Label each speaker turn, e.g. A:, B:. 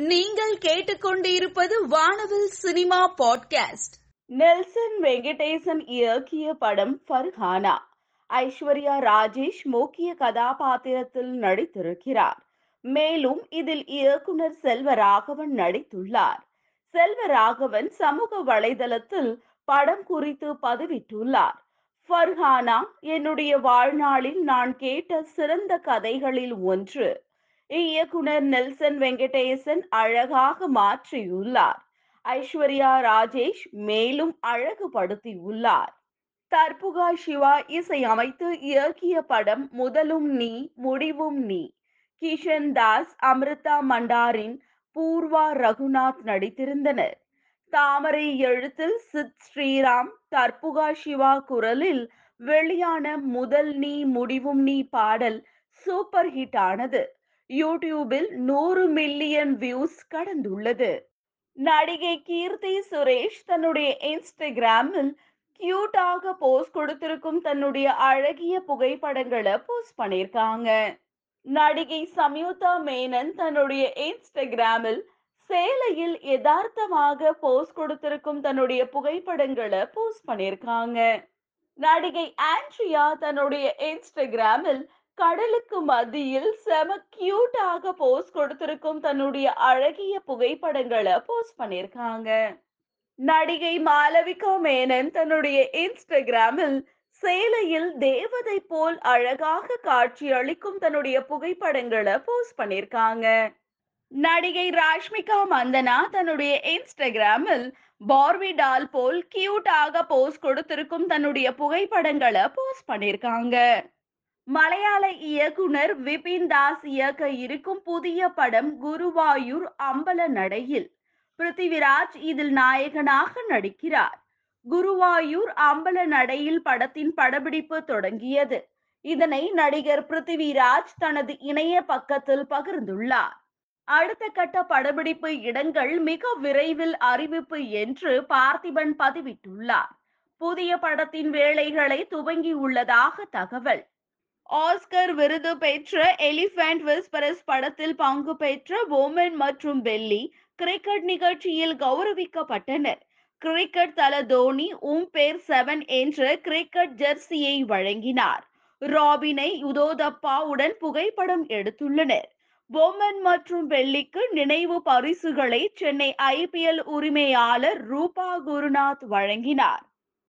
A: நீங்கள் கேட்டுக்கொண்டிருப்பது வானவில் சினிமா பாட்காஸ்ட்.
B: நெல்சன் வெங்கடேசன் இயக்கிய படம் ஃபர்ஹானா. ஐஸ்வர்யா ராஜேஷ் முக்கிய கதாபாத்திரத்தில் நடித்திருக்கிறார். மேலும் இதில் இயக்குனர் செல்வராகவன் நடித்துள்ளார். செல்வராகவன் சமூக வலைதளத்தில் படம் குறித்து பதிவிட்டுள்ளார். ஃபர்ஹானா என்னுடைய வாழ்நாளில் நான் கேட்ட சிறந்த கதைகளில் ஒன்று இயக்குனர் நெல்சன் வெங்கடேசன் அழகாக மாற்றியுள்ளார். ஐஸ்வர்யா ராஜேஷ் மேலும் அழகுபடுத்தியுள்ளார். தர்புகா சிவா இசையமைத்து இயக்கிய படம் முதலும் நீ முடிவும் நீ. கிஷன் தாஸ் அமிர்தா மண்டாரின் பூர்வா ரகுநாத் நடித்திருந்தனர். தாமரை எழுத்தில் சித் ஸ்ரீராம் தர்புகா சிவா குரலில் வெளியான முதல் நீ முடிவும் நீ பாடல் சூப்பர் ஹிட் ஆனது யூடியூபில் நூறு மில்லியன் வியூஸ் கடந்துள்ளது. நடிகை கீர்த்தி சுரேஷ் தன்னுடைய இன்ஸ்டாகிராமில் கியூட்டாக போஸ்ட் கொடுத்திருக்கும் தன்னுடைய அழகிய புகைப்படங்களை போஸ்ட் பண்ணியிருக்காங்க. நடிகை சம்யுதா மேனன் தன்னுடைய இன்ஸ்டாகிராமில் சேலையில் யதார்த்தமாக போஸ்ட் கொடுத்திருக்கும் தன்னுடைய புகைப்படங்களை போஸ்ட் பண்ணியிருக்காங்க. நடிகை ஆண்ட்ரியா தன்னுடைய இன்ஸ்டாகிராமில் கடலுக்கு மத்தியில் செம கியூட்டாக போஸ் கொடுத்திருக்கும் தன்னுடைய அழகிய புகைப்படங்களை போஸ்ட் பண்ணியிருக்காங்க. நடிகை மாலவிகா மேனன் தன்னுடைய இன்ஸ்டாகிராமில் சேலையில் தேவதை போல் அழகாக காட்சி அளிக்கும் தன்னுடைய புகைப்படங்களை போஸ்ட் பண்ணியிருக்காங்க. நடிகை ராஷ்மிகா மந்தனா தன்னுடைய இன்ஸ்டாகிராமில் பார்வி டால் போல் கியூட்டாக போஸ்ட் கொடுத்திருக்கும் தன்னுடைய புகைப்படங்களை போஸ்ட் பண்ணியிருக்காங்க. மலையாள இயக்குனர் விபின் தாஸ் இயக்க இருக்கும் புதிய படம் குருவாயூர் அம்பல நடையில் பிருத்திவிராஜ் இதில் நாயகனாக நடிக்கிறார். குருவாயூர் அம்பல நடையில் படத்தின் படப்பிடிப்பு தொடங்கியது. இதனை நடிகர் பிருத்திவிராஜ் தனது இணைய பக்கத்தில் பகிர்ந்துள்ளார். அடுத்த கட்ட படப்பிடிப்பு இடங்கள் மிக விரைவில் அறிவிப்பு என்று பார்த்திபன் பதிவிட்டுள்ளார். புதிய படத்தின் வேலைகளை துவங்கியுள்ளதாக தகவல். ஆஸ்கர் விருது பெற்ற எலிஃபண்ட் விஸ்பரஸ் படத்தில் பங்கு பெற்ற ஓமன் மற்றும் பெல்லி கிரிக்கெட் நிகழ்ச்சியில் கௌரவிக்கப்பட்டனர். கிரிக்கெட் தல தோனி உம் பேர் செவன் என்ற கிரிக்கெட் ஜெர்சியை வழங்கினார். ராபினை உதோதப்பாவுடன் புகைப்படம் எடுத்துள்ளனர். பொம்மன் மற்றும் வெள்ளிக்கு நினைவு பரிசுகளை சென்னை ஐபிஎல் உரிமையாளர் ரூபா குருநாத் வழங்கினார்.